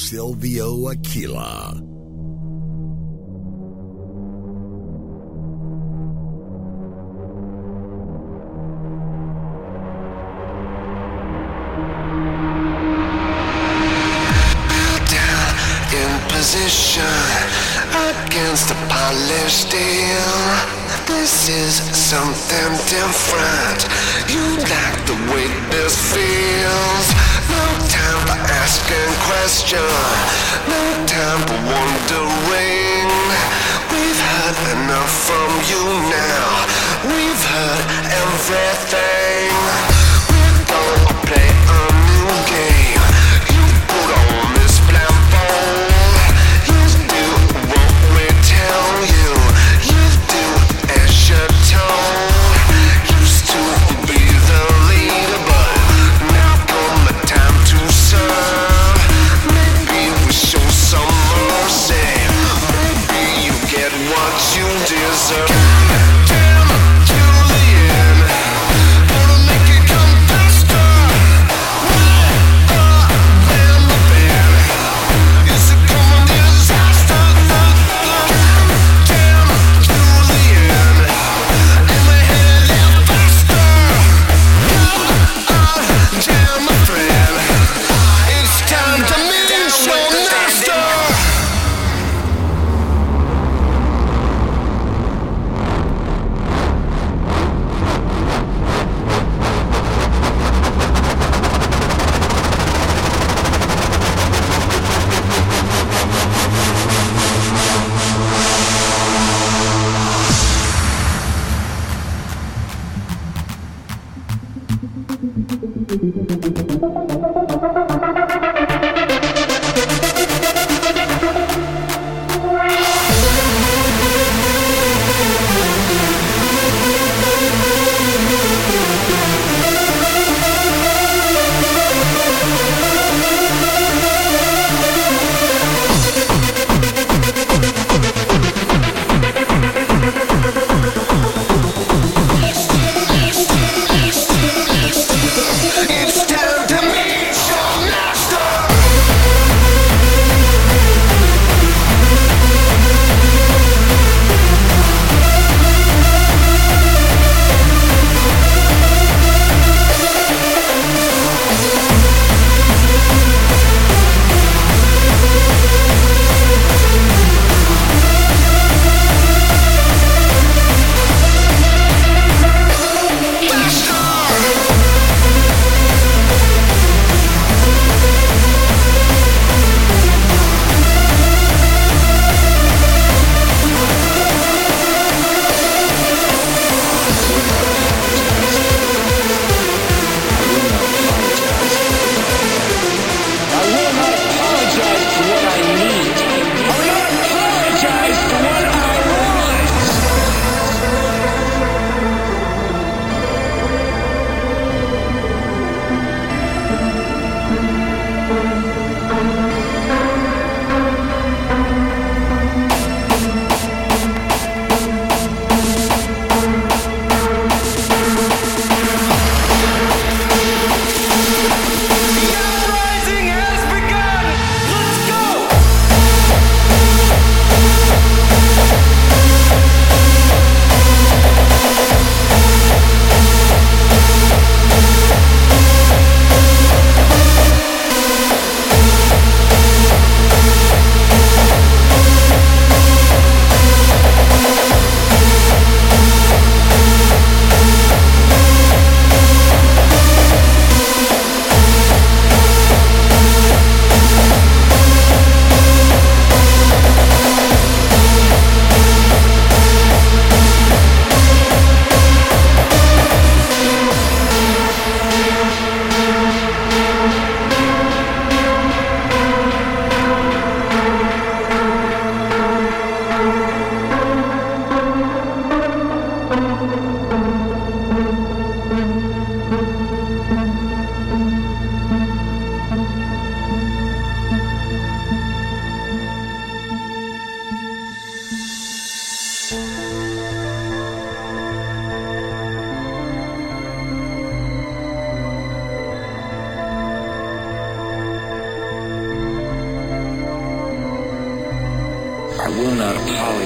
Silvio Aquila.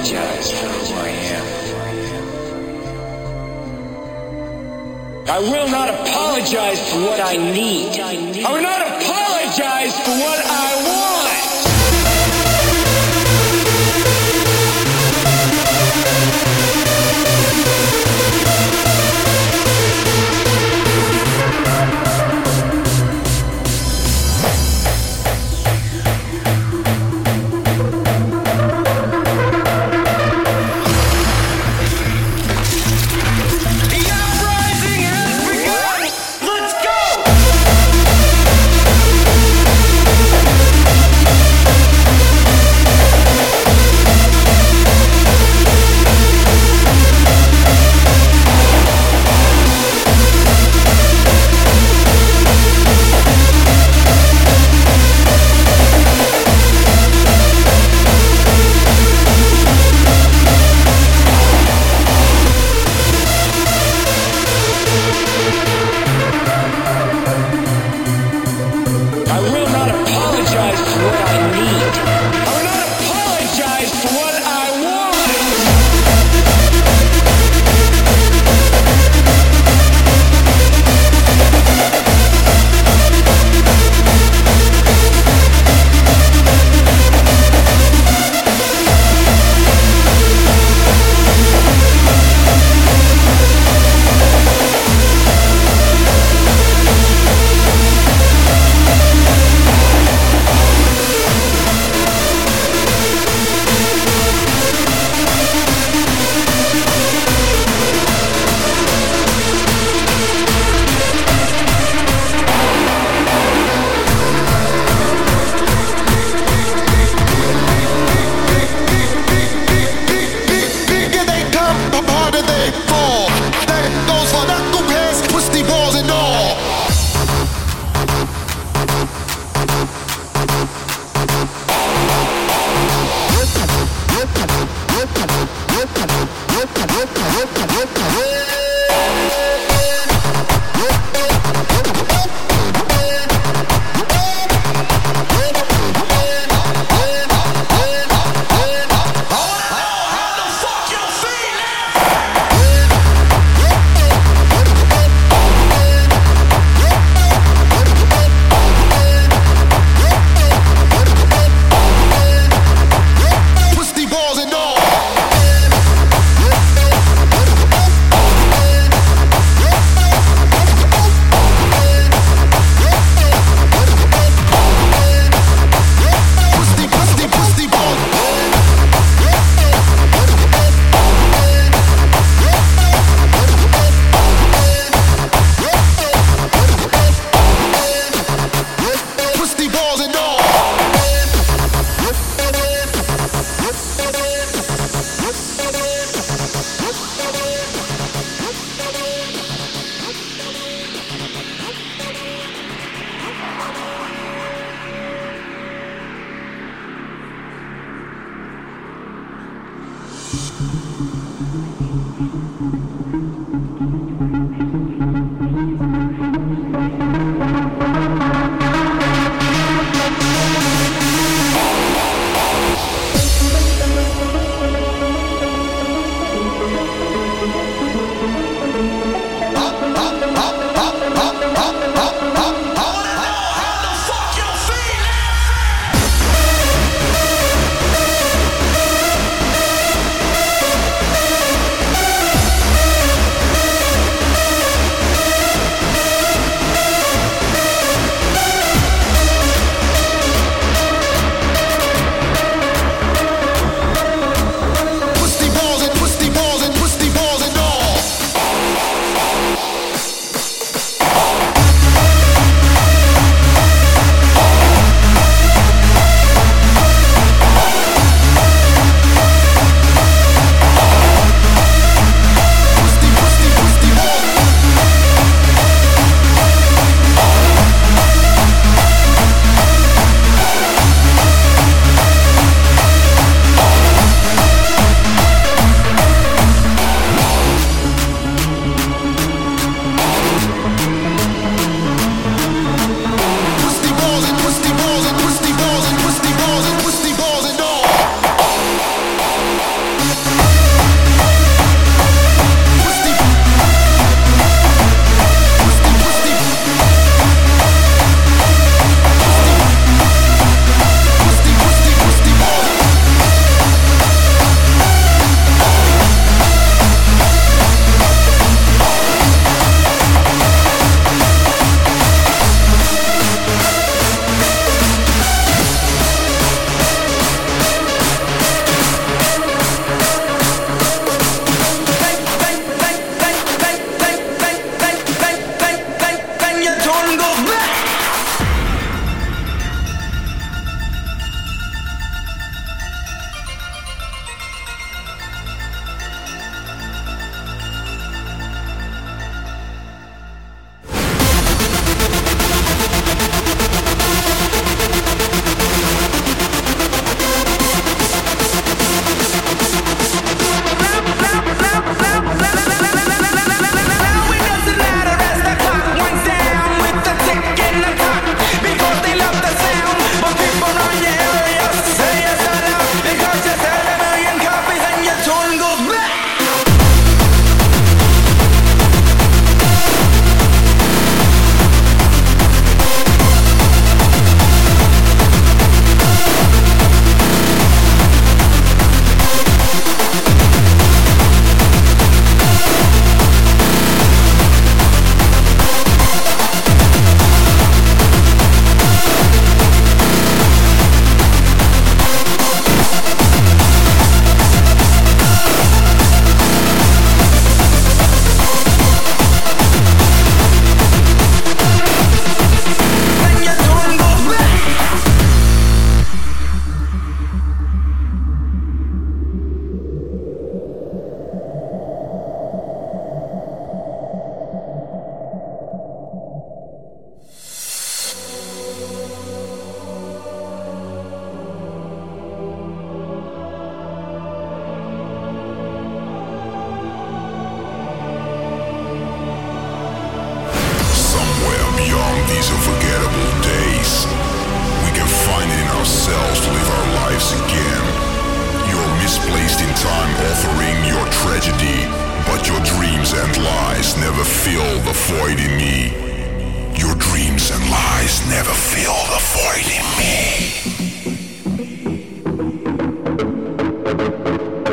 Apologize for who I am. I will not apologize for what I need. I will not apologize for what I want.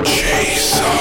Chaser.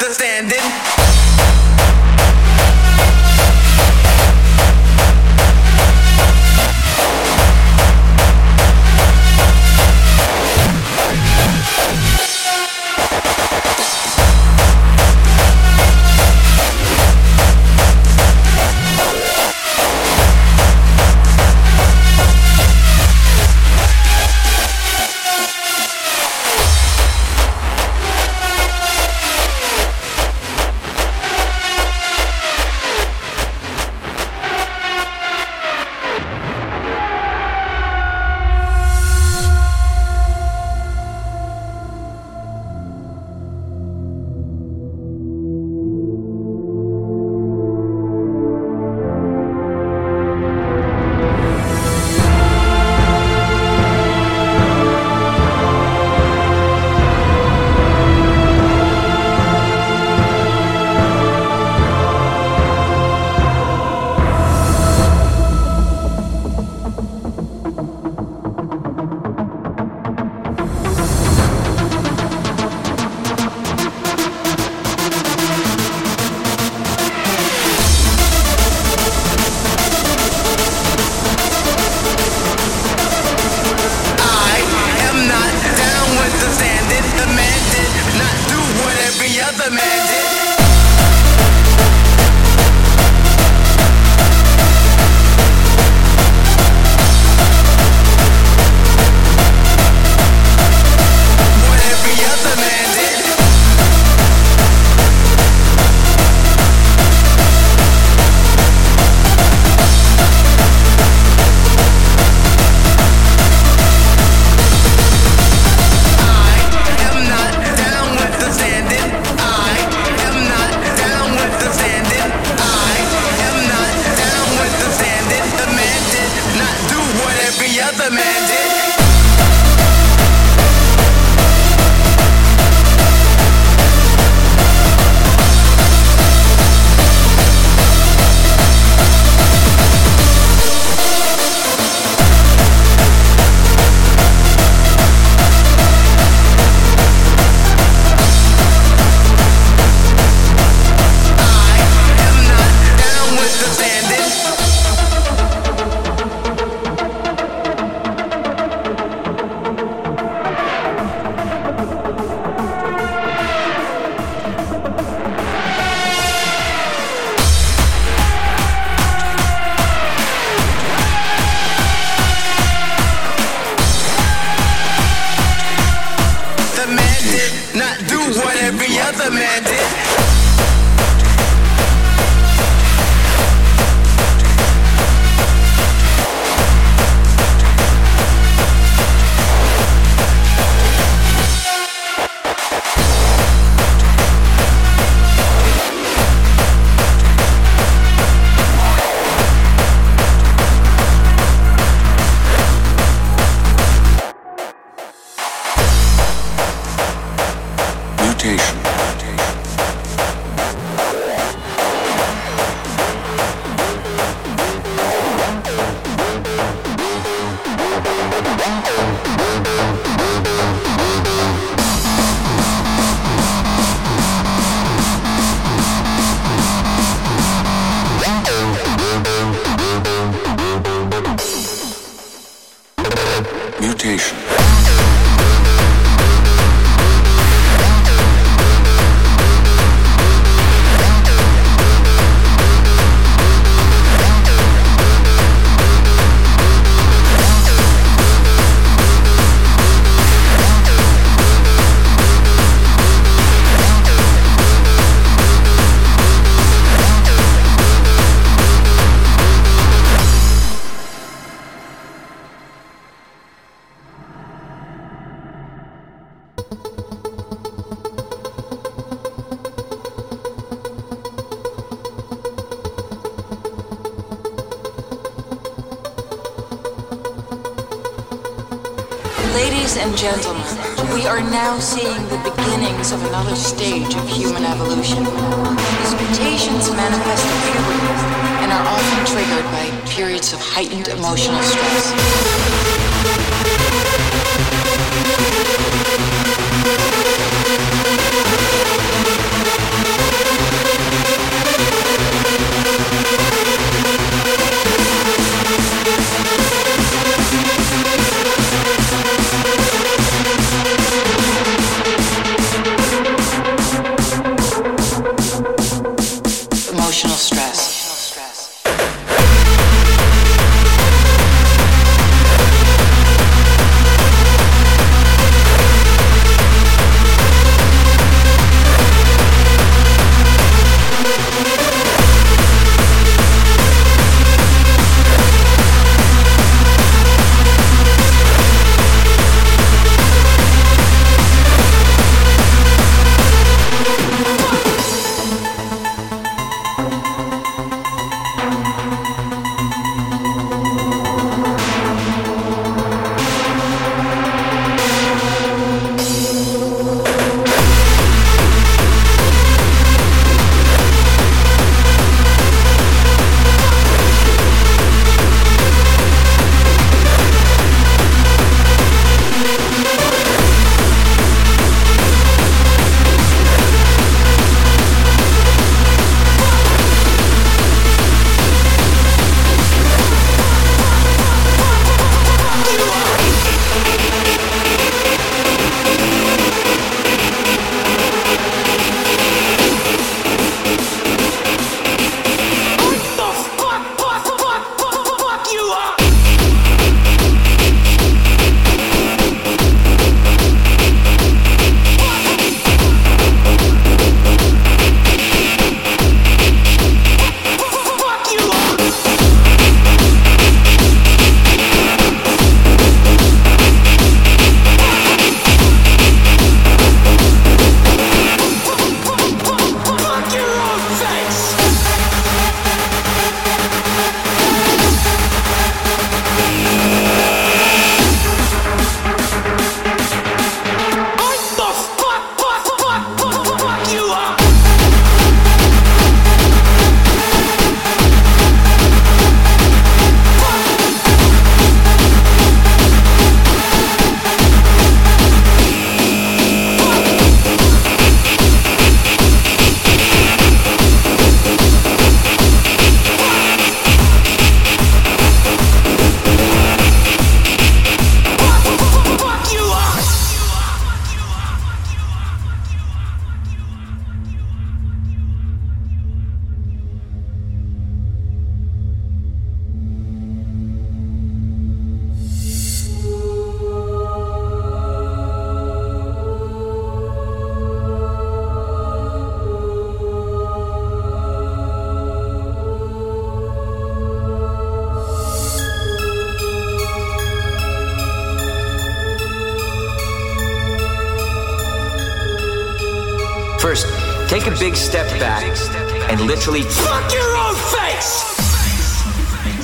Down big step back and literally fuck your own face!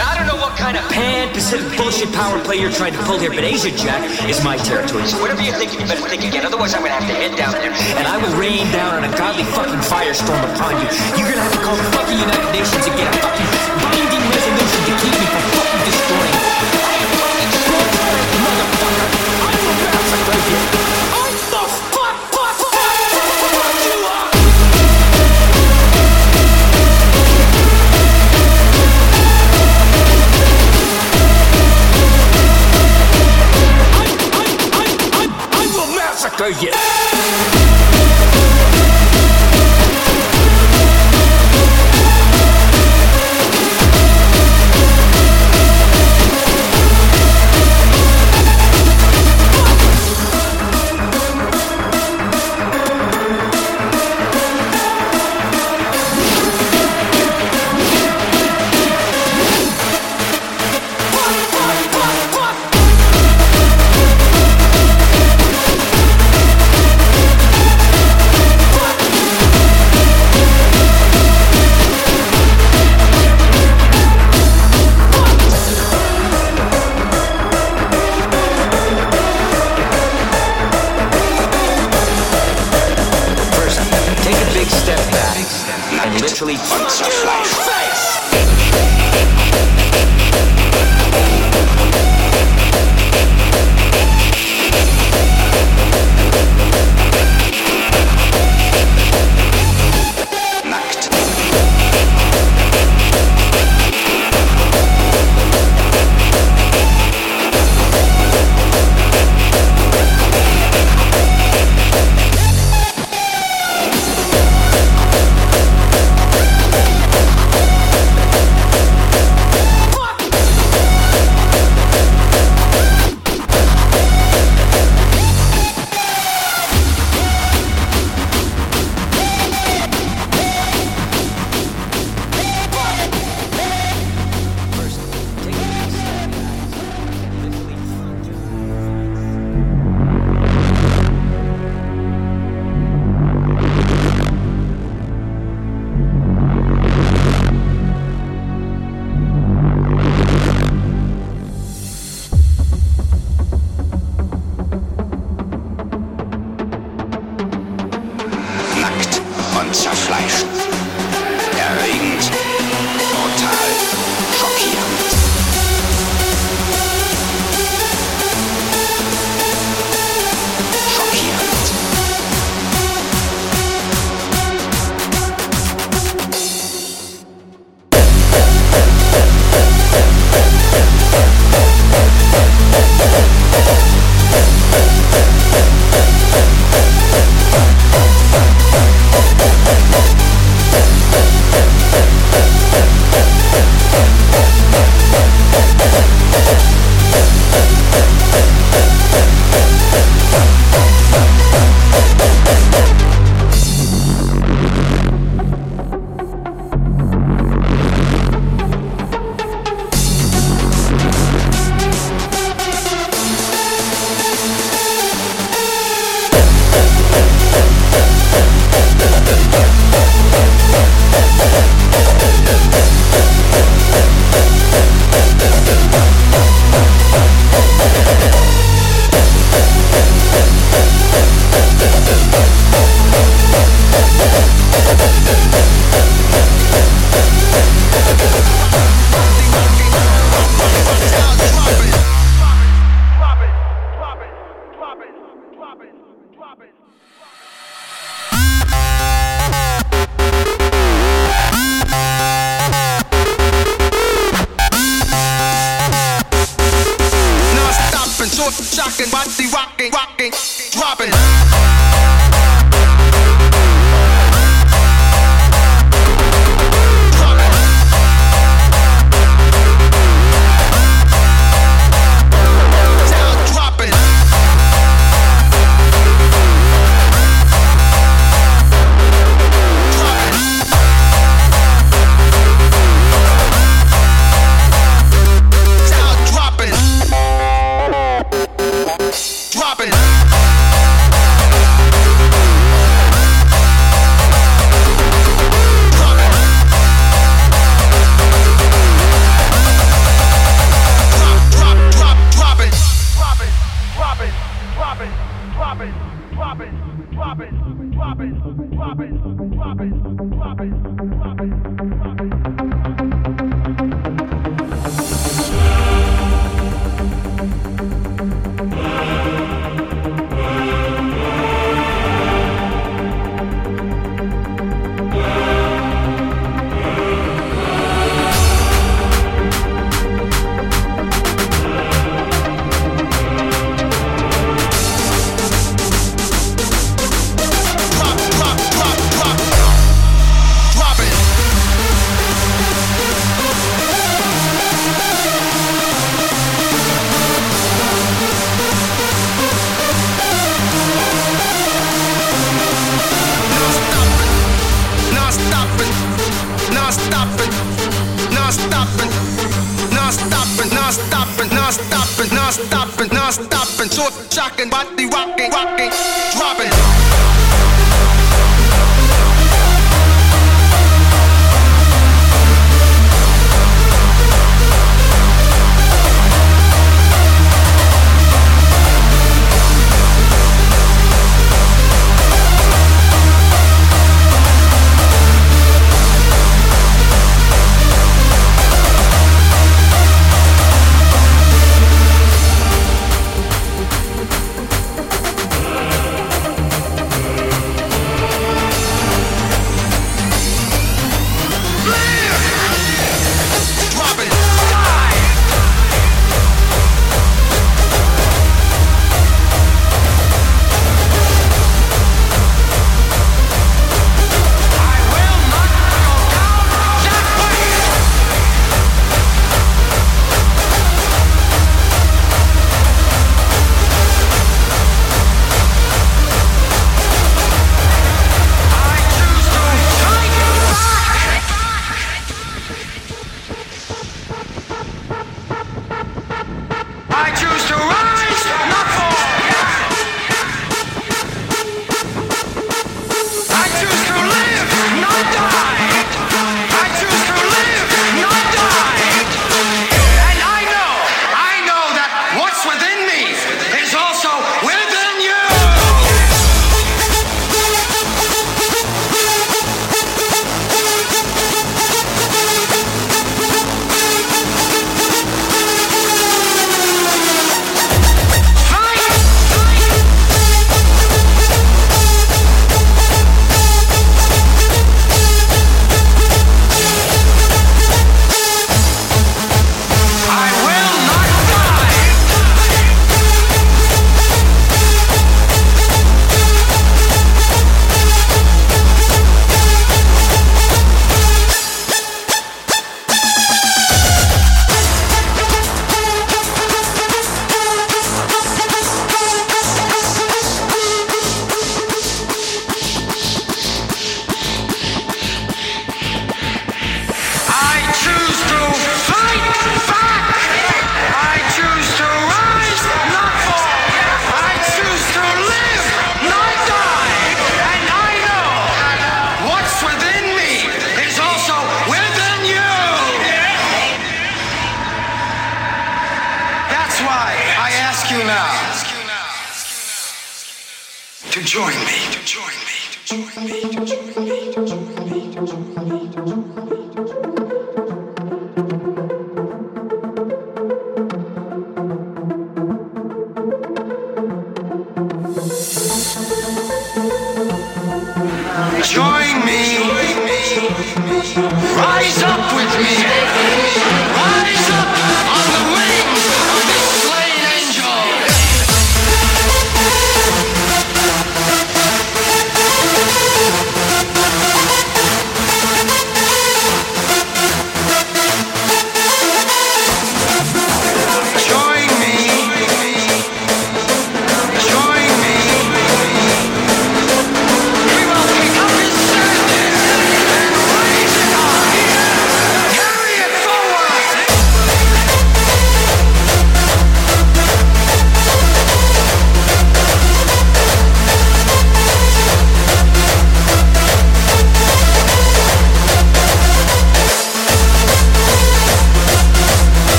Now, I don't know what kind of pan Pacific bullshit power play you're trying to pull here, but Asia Jack is my territory. So whatever you're thinking, you better think again. Otherwise, I'm gonna have to head down there, and I will rain down on a godly fucking firestorm upon you. You're gonna have to call the fucking United Nations and get a fucking binding resolution to keep me from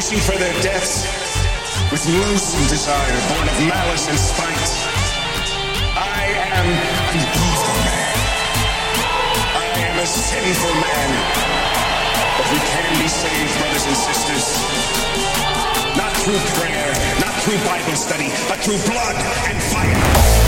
wishing for their deaths with loathsome desire, born of malice and spite. I am an evil man. I am a sinful man. But we can be saved, brothers and sisters. Not through prayer, not through Bible study, but through blood and fire.